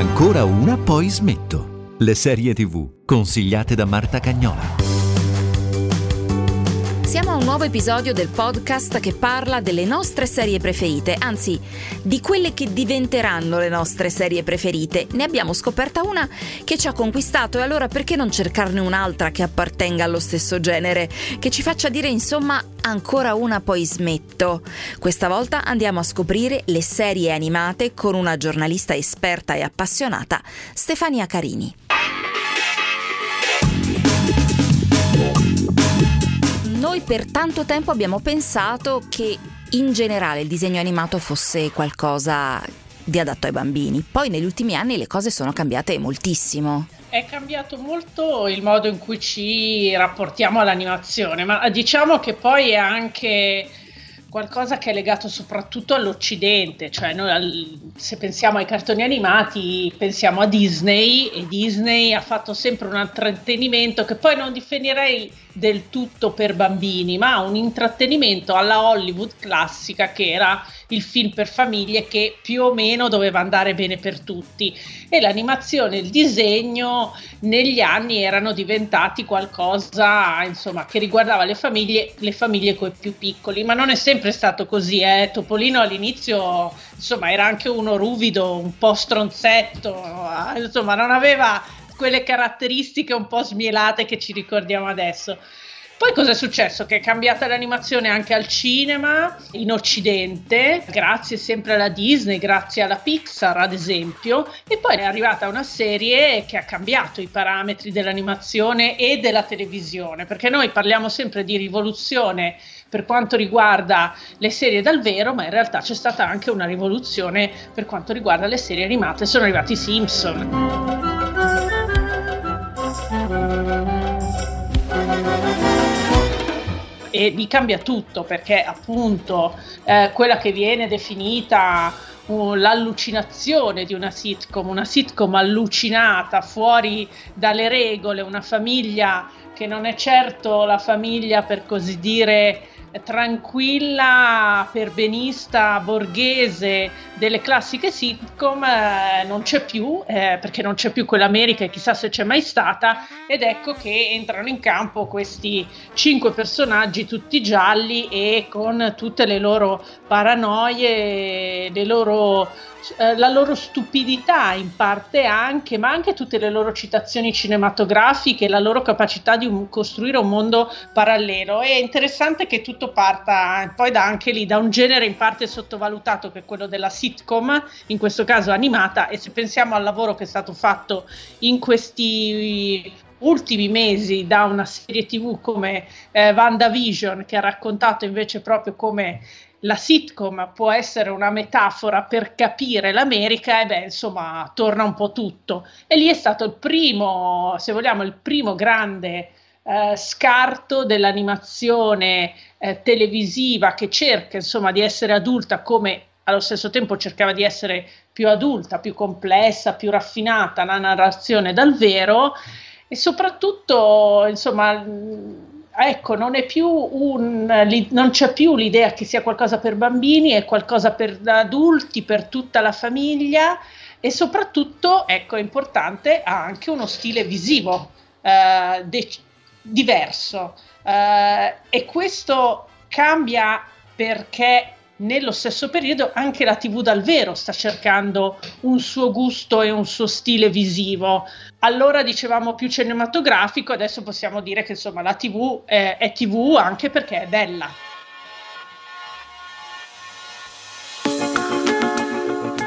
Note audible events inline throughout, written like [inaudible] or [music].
Ancora una, poi smetto. Le serie TV consigliate da Marta Cagnola. Siamo a un nuovo episodio del podcast che parla delle nostre serie preferite, anzi di quelle che diventeranno le nostre serie preferite. Ne abbiamo scoperta una che ci ha conquistato e allora perché non cercarne un'altra che appartenga allo stesso genere, che ci faccia dire insomma ancora una poi smetto. Questa volta andiamo a scoprire le serie animate con una giornalista esperta e appassionata, Stefania Carini. Noi per tanto tempo abbiamo pensato che in generale il disegno animato fosse qualcosa di adatto ai bambini. Poi negli ultimi anni le cose sono cambiate moltissimo. È cambiato molto il modo in cui ci rapportiamo all'animazione, ma diciamo che poi è anche qualcosa che è legato soprattutto all'Occidente, cioè noi, se pensiamo ai cartoni animati pensiamo a Disney e Disney ha fatto sempre un intrattenimento che poi non definirei del tutto per bambini, ma un intrattenimento alla Hollywood classica che era il film per famiglie che più o meno doveva andare bene per tutti e l'animazione e il disegno negli anni erano diventati qualcosa insomma che riguardava le famiglie, le famiglie con i più piccoli, ma non è sempre stato così, eh. Topolino all'inizio insomma era anche uno ruvido, un po' stronzetto, insomma non aveva quelle caratteristiche un po' smielate che ci ricordiamo adesso. Poi cosa è successo? Che è cambiata l'animazione anche al cinema in Occidente, grazie sempre alla Disney, grazie alla Pixar ad esempio, e poi è arrivata una serie che ha cambiato i parametri dell'animazione e della televisione, perché noi parliamo sempre di rivoluzione per quanto riguarda le serie dal vero, ma in realtà c'è stata anche una rivoluzione per quanto riguarda le serie animate, sono arrivati i Simpson. E vi cambia tutto perché appunto eh, quella che viene definita l'allucinazione di una sitcom, una sitcom allucinata fuori dalle regole, una famiglia che non è certo la famiglia per così dire tranquilla, perbenista, borghese delle classiche sitcom eh, non c'è più, eh, perché non c'è più quell'America e chissà se c'è mai stata, ed ecco che entrano in campo questi cinque personaggi tutti gialli e con tutte le loro paranoie, le loro eh, la loro stupidità in parte anche, ma anche tutte le loro citazioni cinematografiche, la loro capacità di un, costruire un mondo parallelo. È interessante che tutto parta poi da anche lì da un genere in parte sottovalutato che è quello della sitcom, in questo caso animata, e se pensiamo al lavoro che è stato fatto in questi ultimi mesi da una serie tv come eh, WandaVision che ha raccontato invece proprio come la sitcom può essere una metafora per capire l'America, e beh, insomma, torna un po' tutto. E lì è stato il primo, se vogliamo, il primo grande eh, scarto dell'animazione eh, televisiva che cerca, insomma, di essere adulta come allo stesso tempo cercava di essere più adulta, più complessa, più raffinata, la narrazione dal vero e soprattutto, insomma, ecco, non, un, non, c'è più l'idea che sia qualcosa per bambini, è qualcosa per adulti, per tutta la famiglia e soprattutto, ecco, è importante, ha anche uno stile visivo eh, de- diverso. Eh, e questo cambia perché nello stesso periodo anche la TV dal vero sta cercando un suo gusto e un suo stile visivo. Allora dicevamo più cinematografico, adesso possiamo dire che insomma la TV è, è TV anche perché è bella.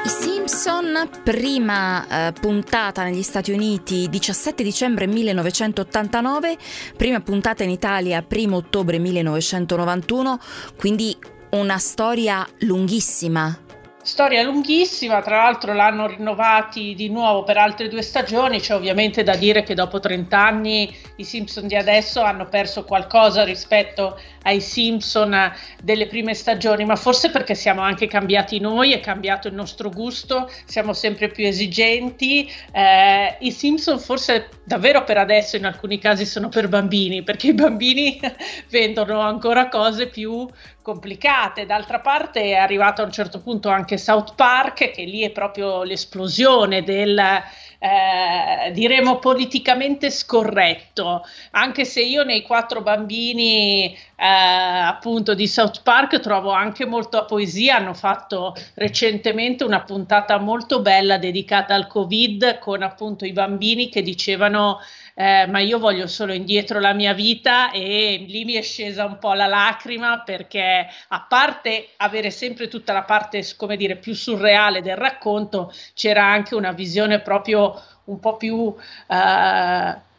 Simpson, prima eh, puntata negli Stati Uniti 17 dicembre 1989, prima puntata in Italia 1 ottobre 1991, quindi una storia lunghissima. Storia lunghissima, tra l'altro l'hanno rinnovati di nuovo per altre due stagioni, c'è ovviamente da dire che dopo 30 anni i Simpson di adesso hanno perso qualcosa rispetto ai Simpson delle prime stagioni, ma forse perché siamo anche cambiati noi, è cambiato il nostro gusto, siamo sempre più esigenti. Eh, I Simpson forse davvero per adesso in alcuni casi sono per bambini, perché i bambini [laughs] vendono ancora cose più complicate. D'altra parte è arrivato a un certo punto anche South Park, che lì è proprio l'esplosione del eh, diremo politicamente scorretto, anche se io nei quattro bambini eh, appunto di South Park trovo anche molto poesia, hanno fatto recentemente una puntata molto bella dedicata al Covid con appunto i bambini che dicevano eh, ma io voglio solo indietro la mia vita e lì mi è scesa un po' la lacrima perché a parte avere sempre tutta la parte, come dire, più surreale del racconto, c'era anche una visione proprio un po' più... Eh,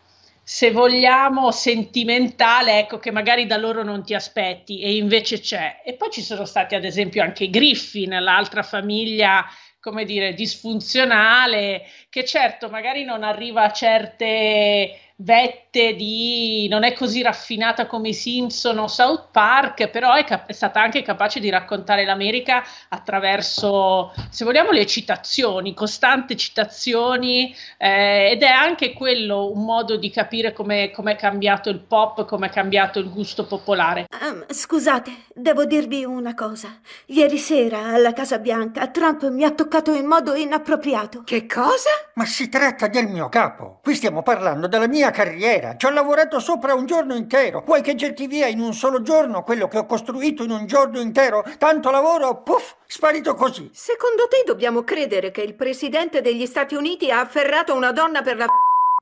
se vogliamo, sentimentale, ecco, che magari da loro non ti aspetti e invece c'è. E poi ci sono stati ad esempio anche i Griffin, l'altra famiglia come dire, disfunzionale, che certo magari non arriva a certe vette di non è così raffinata come i Simpson o South Park, però è, cap- è, stata anche capace di raccontare l'America attraverso, se vogliamo, le citazioni, costanti citazioni, eh, ed è anche quello un modo di capire come è cambiato il pop, come è cambiato il gusto popolare. Um, scusate, devo dirvi una cosa. Ieri sera alla Casa Bianca Trump mi ha toccato in modo inappropriato. Che cosa? Ma si tratta del mio capo. Qui stiamo parlando della mia carriera. Ci ho lavorato sopra un giorno intero. Vuoi che getti via in un solo giorno quello che ho costruito in un giorno intero? Tanto lavoro, puff, sparito così. Secondo te dobbiamo credere che il presidente degli Stati Uniti ha afferrato una donna per la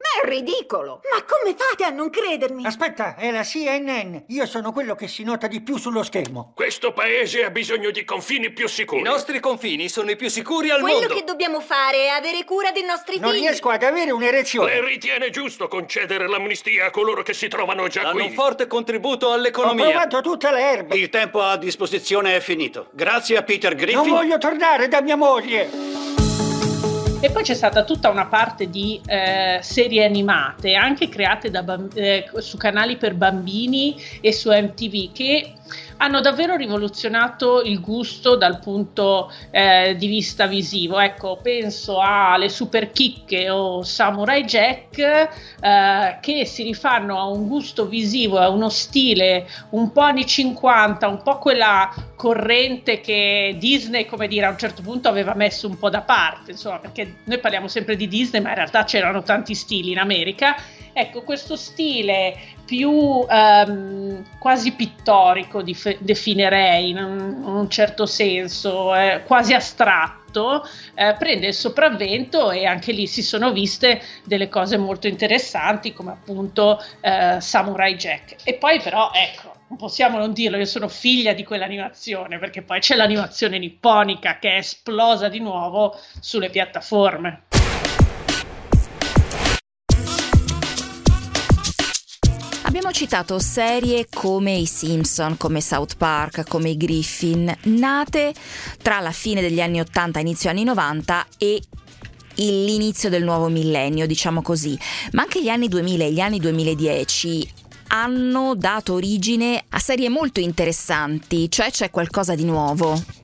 ma è ridicolo! Ma come fate a non credermi? Aspetta, è la CNN. Io sono quello che si nota di più sullo schermo. Questo paese ha bisogno di confini più sicuri. I nostri confini sono i più sicuri al quello mondo. Quello che dobbiamo fare è avere cura dei nostri non figli. Non riesco ad avere un'erezione. Le ritiene giusto concedere l'amnistia a coloro che si trovano già Danno qui? un forte contributo all'economia. Ho provato tutte le erbe. Il tempo a disposizione è finito. Grazie a Peter Griffin. Non voglio tornare da mia moglie. E poi c'è stata tutta una parte di eh, serie animate, anche create bamb- eh, su canali per bambini e su MTV, che hanno davvero rivoluzionato il gusto dal punto eh, di vista visivo. Ecco, penso alle Super Chicche o Samurai Jack eh, che si rifanno a un gusto visivo, a uno stile un po' anni 50, un po' quella corrente che Disney, come dire, a un certo punto aveva messo un po' da parte, insomma, perché noi parliamo sempre di Disney, ma in realtà c'erano tanti stili in America. Ecco, questo stile più um, quasi pittorico dif- definirei in un, un, certo senso, eh, quasi astratto, eh, prende il sopravvento e anche lì si sono viste delle cose molto interessanti come appunto eh, Samurai Jack. E poi però ecco, non possiamo non dirlo, io sono figlia di quell'animazione perché poi c'è l'animazione nipponica che è esplosa di nuovo sulle piattaforme. Abbiamo citato serie come i Simpson, come South Park, come i Griffin, nate tra la fine degli anni 80 e inizio anni 90 e l'inizio del nuovo millennio, diciamo così. Ma anche gli anni 2000 e gli anni 2010 hanno dato origine a serie molto interessanti, cioè c'è qualcosa di nuovo.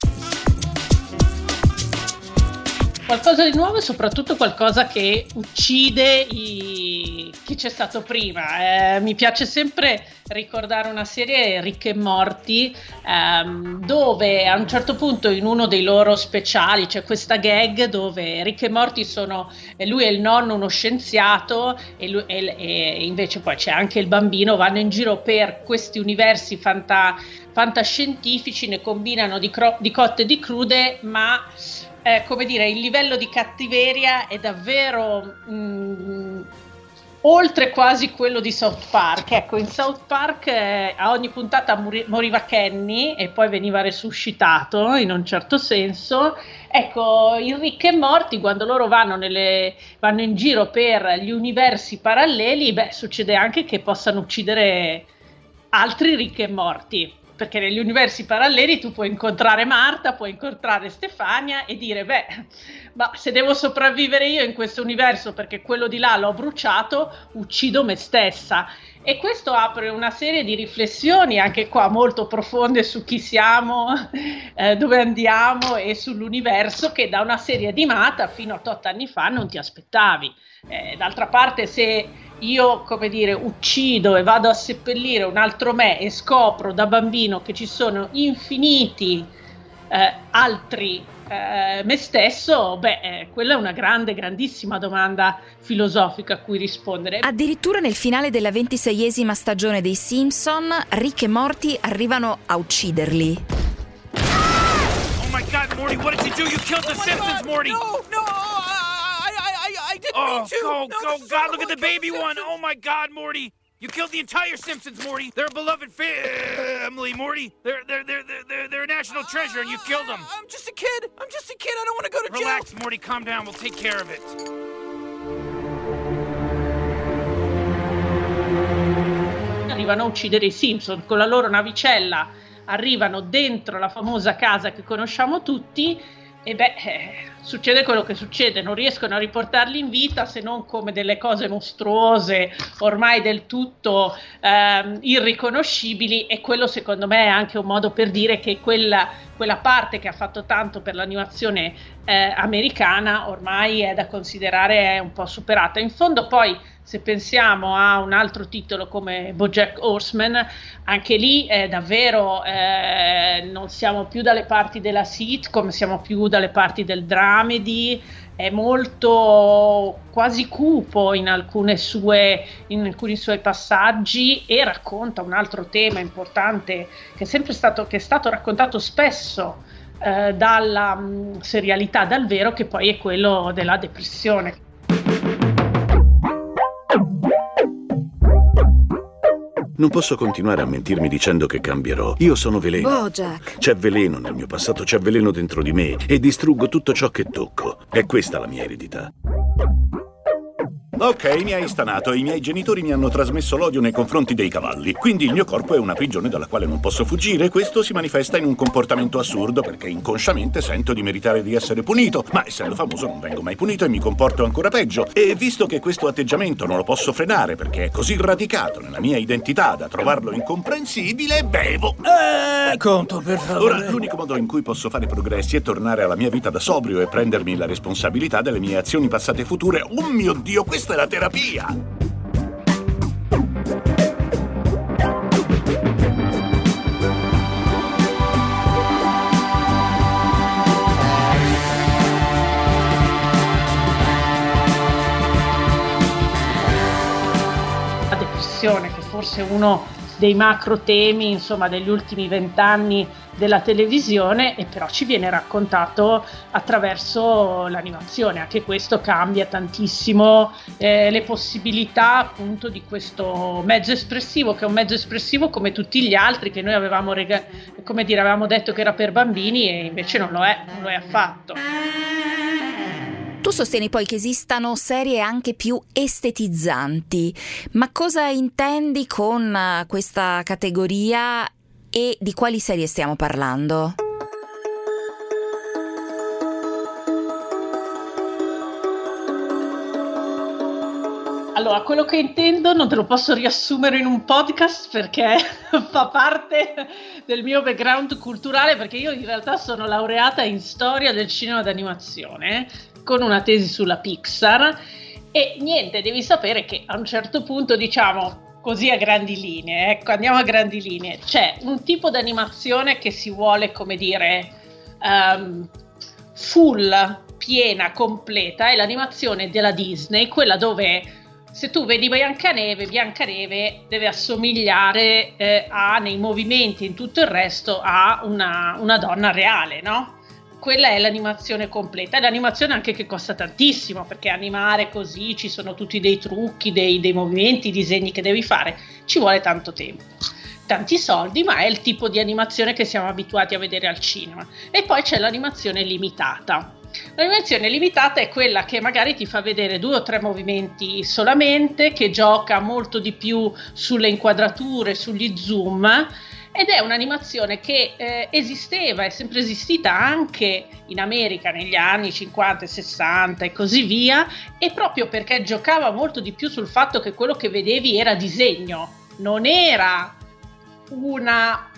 Qualcosa di nuovo e soprattutto qualcosa che uccide i... chi c'è stato prima. Eh, mi piace sempre ricordare una serie Rick e Morty ehm, dove a un certo punto in uno dei loro speciali c'è questa gag dove Rick e Morty sono lui è il nonno uno scienziato e, lui, e, e invece poi c'è anche il bambino vanno in giro per questi universi fanta, fantascientifici ne combinano di, cro- di cotte e di crude ma eh, come dire, il livello di cattiveria è davvero mh, mm, oltre quasi quello di South Park. Ecco, in South Park eh, a ogni puntata muri- moriva Kenny e poi veniva resuscitato in un certo senso. Ecco, in Rick e Morti, quando loro vanno, nelle, vanno in giro per gli universi paralleli, beh, succede anche che possano uccidere altri Rick e Morti perché negli universi paralleli tu puoi incontrare Marta, puoi incontrare Stefania e dire, beh, ma se devo sopravvivere io in questo universo perché quello di là l'ho bruciato, uccido me stessa. E questo apre una serie di riflessioni, anche qua molto profonde, su chi siamo, [laughs] eh, dove andiamo e sull'universo, che da una serie animata fino a 8 anni fa non ti aspettavi. Eh, d'altra parte, se io, come dire, uccido e vado a seppellire un altro me e scopro da bambino che ci sono infiniti eh, altri eh, me stesso, beh, eh, quella è una grande, grandissima domanda filosofica a cui rispondere. Addirittura nel finale della ventiseiesima stagione dei Simpson, Rick e Morty arrivano a ucciderli. Oh my god, Morty, what did you do? You killed the oh Simpsons, god, Morty! No, no, oh! Go, no, go, God, look at the baby one! Oh my god, Morty! You killed the entire Simpsons, Morty. They're a beloved family, Morty. They're they're they're they're, they're a national treasure, and you killed them. I'm just a kid. I'm just a kid. I don't want to go to jail. Relax, Morty. Calm down. We'll take care of it. Arrivano a uccidere i Simpson con la loro navicella. Arrivano dentro la famosa casa che conosciamo tutti e beh, eh, succede quello che succede, non riescono a riportarli in vita se non come delle cose mostruose, ormai del tutto eh, irriconoscibili e quello secondo me è anche un modo per dire che quella, quella parte che ha fatto tanto per l'animazione eh, americana ormai è da considerare un po' superata. In fondo poi se pensiamo a un altro titolo come Bojack Horseman, anche lì è davvero eh, non siamo più dalle parti della sitcom, siamo più dalle parti del dramedy, è molto quasi cupo in, sue, in alcuni suoi passaggi e racconta un altro tema importante che è sempre stato, che è stato raccontato spesso eh, dalla mh, mm, serialità dal vero, che poi è quello della depressione. Non posso continuare a mentirmi dicendo che cambierò. Io sono veleno. Bojack. C'è veleno nel mio passato, c'è veleno dentro di me e distruggo tutto ciò che tocco. È questa la mia eredità. Ok, mi hai stanato. I miei genitori mi hanno trasmesso l'odio nei confronti dei cavalli. Quindi il mio corpo è una prigione dalla quale non posso fuggire. Questo si manifesta in un comportamento assurdo perché inconsciamente sento di meritare di essere punito. Ma essendo famoso non vengo mai punito e mi comporto ancora peggio. E visto che questo atteggiamento non lo posso frenare perché è così radicato nella mia identità da trovarlo incomprensibile, bevo. Eh, conto, per favore. Ora, l'unico modo in cui posso fare progressi è tornare alla mia vita da sobrio e prendermi la responsabilità delle mie azioni passate e future. Oh mio Dio, questo questa è la terapia! La depressione, che forse è uno dei macro temi insomma, degli ultimi vent'anni della televisione e però ci viene raccontato attraverso l'animazione. Anche questo cambia tantissimo eh, le possibilità appunto di questo mezzo espressivo, che è un mezzo espressivo come tutti gli altri che noi avevamo, rega- come dire, avevamo detto che era per bambini e invece non lo è, non lo è affatto. Tu sostieni poi che esistano serie anche più estetizzanti, ma cosa intendi con eh, questa categoria e di quali serie stiamo parlando? Allora, quello che intendo non te lo posso riassumere in un podcast perché [laughs] fa parte del mio background culturale, perché io in realtà sono laureata in storia del cinema d'animazione con una tesi sulla Pixar e niente, devi sapere che a un certo punto, diciamo, così a grandi linee, ecco, andiamo a grandi linee. C'è un tipo di animazione che si vuole, come dire, um, full, piena, completa, è l'animazione della Disney, quella dove se tu vedi Biancaneve, Biancaneve deve assomigliare eh, a, nei movimenti e in tutto il resto a una, una donna reale, no? Quella è l'animazione completa. È l'animazione anche che costa tantissimo, perché animare così ci sono tutti dei trucchi, dei, dei movimenti, disegni che devi fare, ci vuole tanto tempo. Tanti soldi, ma è il tipo di animazione che siamo abituati a vedere al cinema. E poi c'è l'animazione limitata. L'animazione limitata è quella che magari ti fa vedere due o tre movimenti solamente, che gioca molto di più sulle inquadrature, sugli zoom ed è un'animazione che eh, esisteva, è sempre esistita anche in America negli anni 50 e 60 e così via, e proprio perché giocava molto di più sul fatto che quello che vedevi era disegno, non era una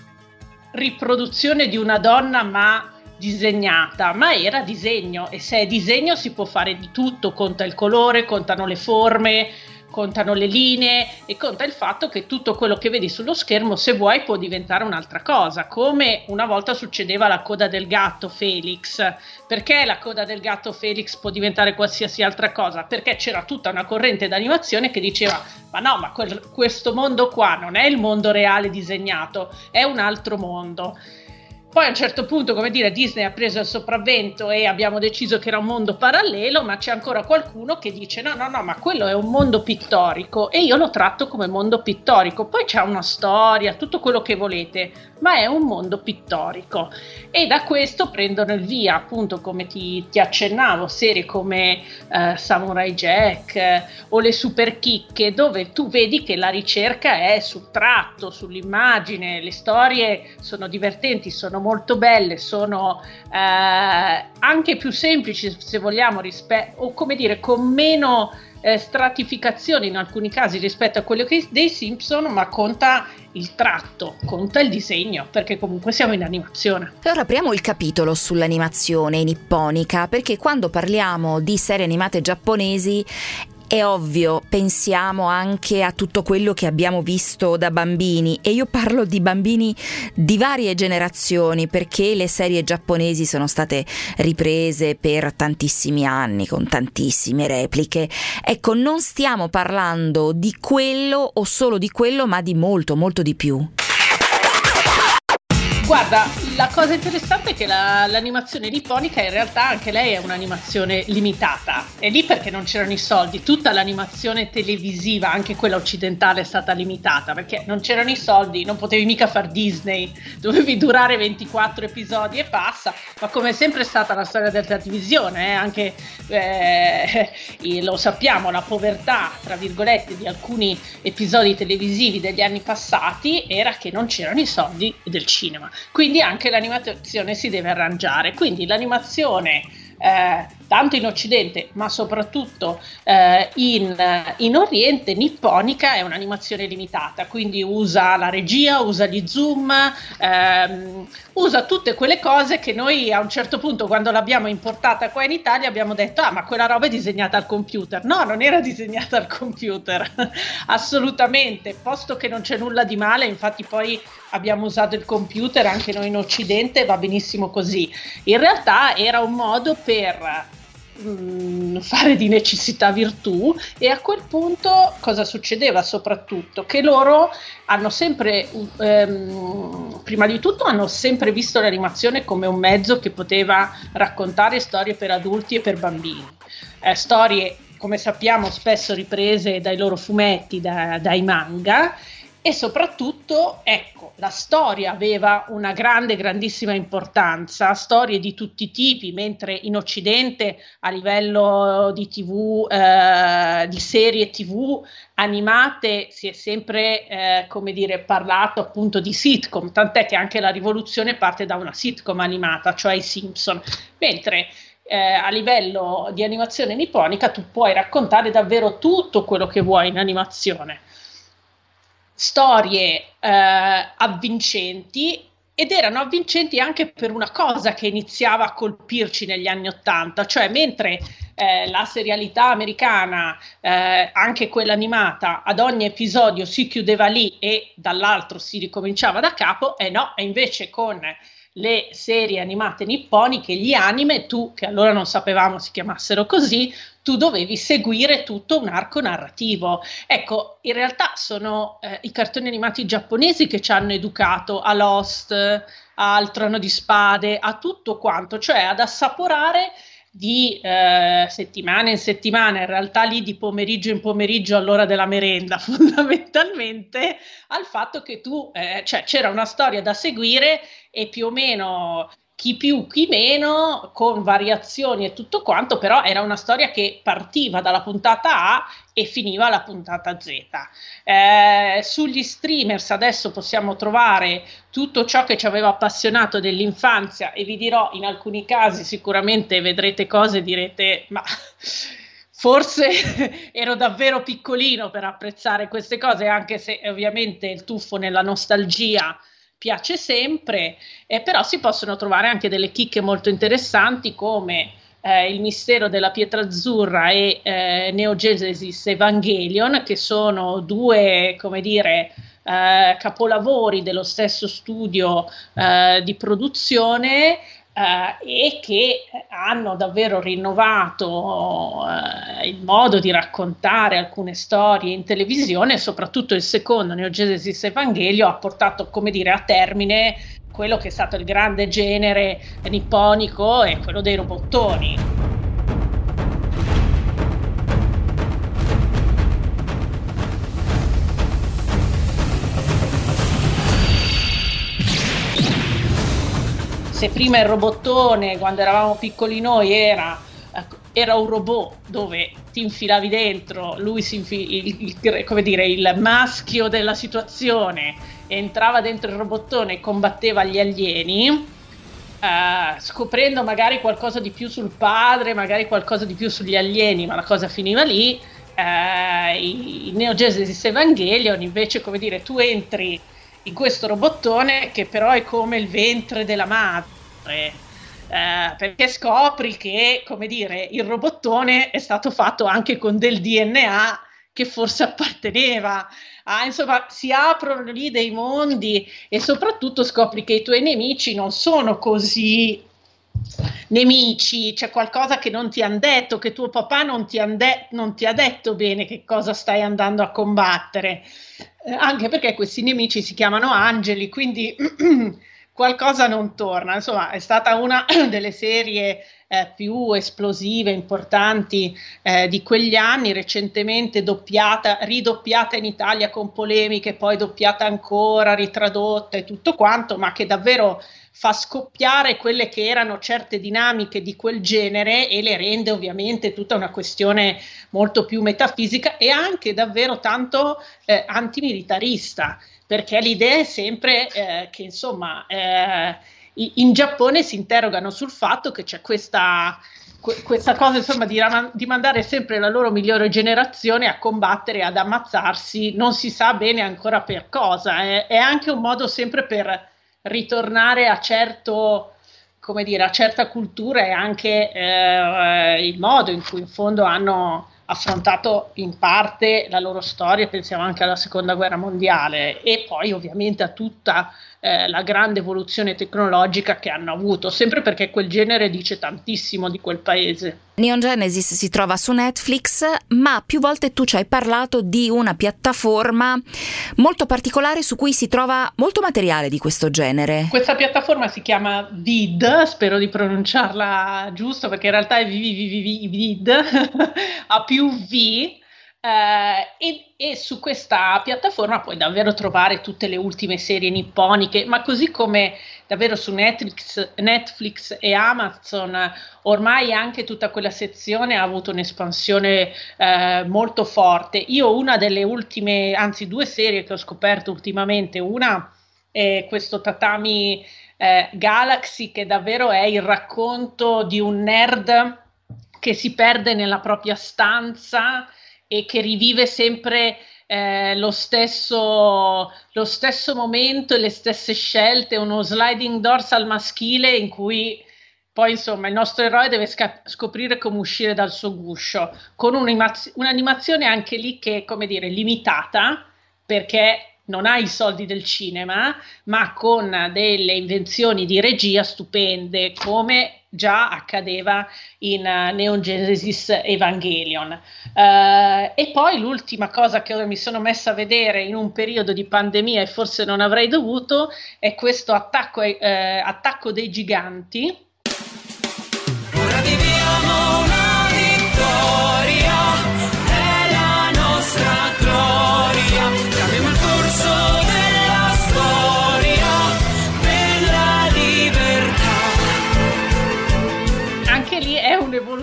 riproduzione di una donna ma disegnata, ma era disegno e se è disegno si può fare di tutto, conta il colore, contano le forme, contano le linee e conta il fatto che tutto quello che vedi sullo schermo, se vuoi, può diventare un'altra cosa, come una volta succedeva la coda del gatto Felix. Perché la coda del gatto Felix può diventare qualsiasi altra cosa? Perché c'era tutta una corrente d'animazione che diceva: Ma no, ma quel, questo mondo qua non è il mondo reale disegnato, è un altro mondo. Poi a un certo punto, come dire, Disney ha preso il sopravvento e abbiamo deciso che era un mondo parallelo, ma c'è ancora qualcuno che dice no, no, no, ma quello è un mondo pittorico e io lo tratto come mondo pittorico. Poi c'è una storia, tutto quello che volete, ma è un mondo pittorico. E da questo prendono il via, appunto, come ti, ti accennavo, serie come eh, Samurai Jack eh, o le Super Chicche, dove tu vedi che la ricerca è sul tratto, sull'immagine, le storie sono divertenti, sono molto belle, sono eh, anche più semplici se vogliamo, rispetto, o come dire, con meno eh, stratificazione in alcuni casi rispetto a quello che, dei Simpson, ma conta il tratto, conta il disegno, perché comunque siamo in animazione. Ora apriamo il capitolo sull'animazione nipponica, perché quando parliamo di serie animate giapponesi è ovvio, pensiamo anche a tutto quello che abbiamo visto da bambini e io parlo di bambini di varie generazioni perché le serie giapponesi sono state riprese per tantissimi anni con tantissime repliche. Ecco, non stiamo parlando di quello o solo di quello, ma di molto, molto di più. Guarda, la cosa interessante è che la, l'animazione nipponica in realtà anche lei è un'animazione limitata. È lì perché non c'erano i soldi. Tutta l'animazione televisiva, anche quella occidentale, è stata limitata perché non c'erano i soldi, non potevi mica far Disney, dovevi durare 24 episodi e passa. Ma come è sempre stata la storia della televisione, eh, anche eh, [laughs] lo sappiamo, la povertà, tra virgolette, di alcuni episodi televisivi degli anni passati era che non c'erano i soldi del cinema quindi anche l'animazione si deve arrangiare. Quindi l'animazione eh, tanto in Occidente ma soprattutto eh, in, in, Oriente, nipponica è un'animazione limitata, quindi usa la regia, usa gli zoom, ehm, usa tutte quelle cose che noi a un certo punto quando l'abbiamo importata qua in Italia abbiamo detto ah ma quella roba è disegnata al computer. No, non era disegnata al computer, [laughs] assolutamente, posto che non c'è nulla di male, infatti poi abbiamo usato il computer anche noi in Occidente, va benissimo così. In realtà era un modo per mm, fare di necessità virtù e a quel punto cosa succedeva soprattutto? Che loro hanno sempre, ehm, prima di tutto, hanno sempre visto l'animazione come un mezzo che poteva raccontare storie per adulti e per bambini. Eh, storie, come sappiamo, spesso riprese dai loro fumetti, da, dai manga e soprattutto, ecco, la storia aveva una grande, grandissima importanza, storie di tutti i tipi, mentre in Occidente a livello di TV, eh, di serie TV animate si è sempre, eh, come dire, parlato appunto di sitcom, tant'è che anche la rivoluzione parte da una sitcom animata, cioè i Simpson, mentre eh, a livello di animazione nipponica tu puoi raccontare davvero tutto quello che vuoi in animazione storie eh, avvincenti ed erano avvincenti anche per una cosa che iniziava a colpirci negli anni Ottanta, cioè mentre eh, la serialità americana, eh, anche quella animata, ad ogni episodio si chiudeva lì e dall'altro si ricominciava da capo, e eh no, e invece con le serie animate nipponiche, gli anime, tu che allora non sapevamo si chiamassero così, tu dovevi seguire tutto un arco narrativo. Ecco, in realtà sono eh, i cartoni animati giapponesi che ci hanno educato a Lost, al Trono di Spade, a tutto quanto, cioè ad assaporare di eh, settimana in settimana, in realtà lì di pomeriggio in pomeriggio all'ora della merenda, [laughs] fondamentalmente al fatto che tu, eh, cioè c'era una storia da seguire e più o meno chi più, chi meno, con variazioni e tutto quanto, però era una storia che partiva dalla puntata A e finiva alla puntata Z. Eh, sugli streamers adesso possiamo trovare tutto ciò che ci aveva appassionato dell'infanzia e vi dirò, in alcuni casi sicuramente vedrete cose direte, ma forse [laughs] ero davvero piccolino per apprezzare queste cose, anche se ovviamente il tuffo nella nostalgia piace sempre, eh, però si possono trovare anche delle chicche molto interessanti come eh, Il mistero della pietra azzurra e eh, Neo Genesis Evangelion, che sono due, come dire, eh, capolavori dello stesso studio eh, di produzione e che hanno davvero rinnovato eh, il modo di raccontare alcune storie in televisione, soprattutto il secondo, Neo Genesis Evangelio, ha portato, come dire, a termine quello che è stato il grande genere nipponico e quello dei robottoni. Se prima il robottone, quando eravamo piccoli noi, era, ecco, era un robot dove ti infilavi dentro, lui si infi- il, il, come dire, il maschio della situazione entrava dentro il robottone e combatteva gli alieni, Uh, scoprendo magari qualcosa di più sul padre, magari qualcosa di più sugli alieni, ma la cosa finiva lì. Uh, in Neo Genesis Evangelion invece, come dire, tu entri in questo robottone che però è come il ventre della madre. Eh, perché scopri che, come dire, il robottone è stato fatto anche con del DNA che forse apparteneva a, insomma, si aprono lì dei mondi e soprattutto scopri che i tuoi nemici non sono così nemici, c'è qualcosa che non ti hanno detto, che tuo papà non ti, de- non ti ha detto bene che cosa stai andando a combattere eh, anche perché questi nemici si chiamano angeli, quindi [clears throat] qualcosa non torna. Insomma, è stata una [clears throat] delle serie eh, più esplosive, importanti eh, di quegli anni, recentemente doppiata, ridoppiata in Italia con polemiche, poi doppiata ancora, ritradotta e tutto quanto, ma che davvero fa scoppiare quelle che erano certe dinamiche di quel genere e le rende ovviamente tutta una questione molto più metafisica e anche davvero tanto eh, antimilitarista, perché l'idea è sempre eh, che insomma eh, in Giappone si interrogano sul fatto che c'è questa questa cosa insomma di, di, mandare sempre la loro migliore generazione a combattere, ad ammazzarsi, non si sa bene ancora per cosa, è, è anche un modo sempre per ritornare a certo come dire, a certa cultura e anche eh, il modo in cui in fondo hanno affrontato in parte la loro storia, pensiamo anche alla seconda guerra mondiale e poi ovviamente a tutta eh, la grande evoluzione tecnologica che hanno avuto, sempre perché quel genere dice tantissimo di quel paese. Neon Genesis si trova su Netflix, ma più volte tu ci hai parlato di una piattaforma molto particolare su cui si trova molto materiale di questo genere. Questa piattaforma si chiama Vid, spero di pronunciarla giusto perché in realtà è Vid, [laughs] a più V Uh, e, e, su questa piattaforma puoi davvero trovare tutte le ultime serie nipponiche, ma così come davvero su Netflix, Netflix e Amazon, ormai anche tutta quella sezione ha avuto un'espansione uh, molto forte. Io una delle ultime, anzi due serie che ho scoperto ultimamente, una è questo Tatami uh, Galaxy, che davvero è il racconto di un nerd che si perde nella propria stanza e che rivive sempre eh, lo, stesso, lo stesso momento e le stesse scelte, uno sliding dorsal maschile in cui poi insomma il nostro eroe deve sca- scoprire come uscire dal suo guscio, con un'animazione anche lì che, come dire, limitata, perché non ha i soldi del cinema, ma con delle invenzioni di regia stupende, come già accadeva in uh, Neon Genesis Evangelion. Uh, e poi l'ultima cosa che mi sono messa a vedere in un periodo di pandemia e forse non avrei dovuto è questo attacco, eh, attacco dei giganti. Ora viviamo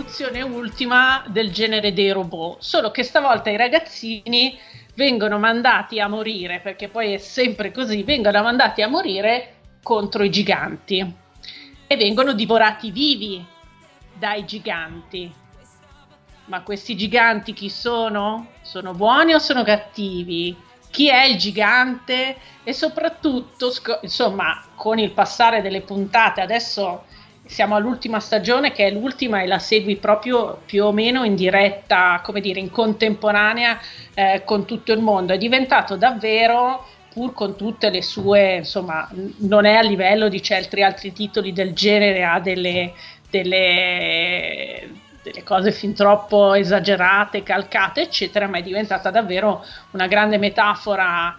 un'evoluzione ultima del genere dei robot, solo che stavolta i ragazzini vengono mandati a morire, perché poi è sempre così, vengono mandati a morire contro i giganti e vengono divorati vivi dai giganti. Ma questi giganti chi sono? Sono buoni o sono cattivi? Chi è il gigante? E soprattutto, insomma, con il passare delle puntate, adesso siamo all'ultima stagione che è l'ultima e la segui proprio più o meno in diretta, come dire, in contemporanea eh, con tutto il mondo. È diventato davvero pur con tutte le sue, insomma, non è a livello di certi altri titoli del genere, ha delle, delle, delle cose fin troppo esagerate, calcate, eccetera, ma è diventata davvero una grande metafora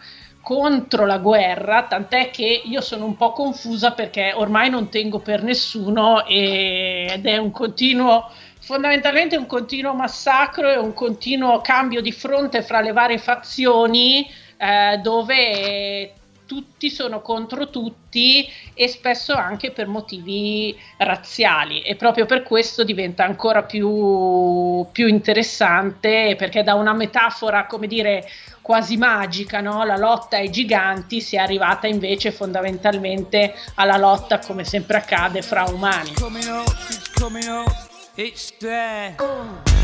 contro la guerra, tant'è che io sono un po' confusa perché ormai non tengo per nessuno ed è un continuo, fondamentalmente un continuo massacro e un continuo cambio di fronte fra le varie fazioni eh, dove tutti sono contro tutti e spesso anche per motivi razziali. E proprio per questo diventa ancora più, più interessante perché da una metafora come dire quasi magica no? la lotta ai giganti si è arrivata invece fondamentalmente alla lotta come sempre accade fra umani sulle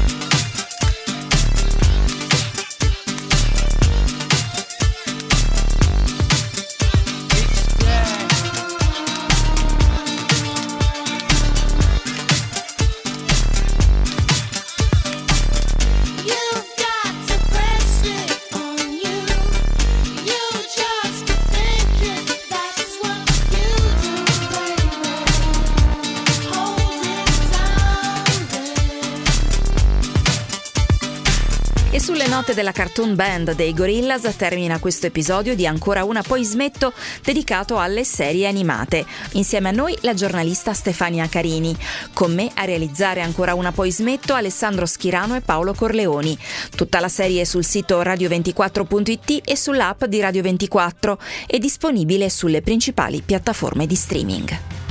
note della cartoon band dei Gorillaz termina questo episodio di Ancora una poi smetto dedicato alle serie animate. Insieme a noi la giornalista Stefania Carini. Con me a realizzare Ancora una poi smetto Alessandro Schirano e Paolo Corleoni. Tutta la serie è sul sito radio24.it e sull'app di Radio 24 è disponibile sulle principali piattaforme di streaming.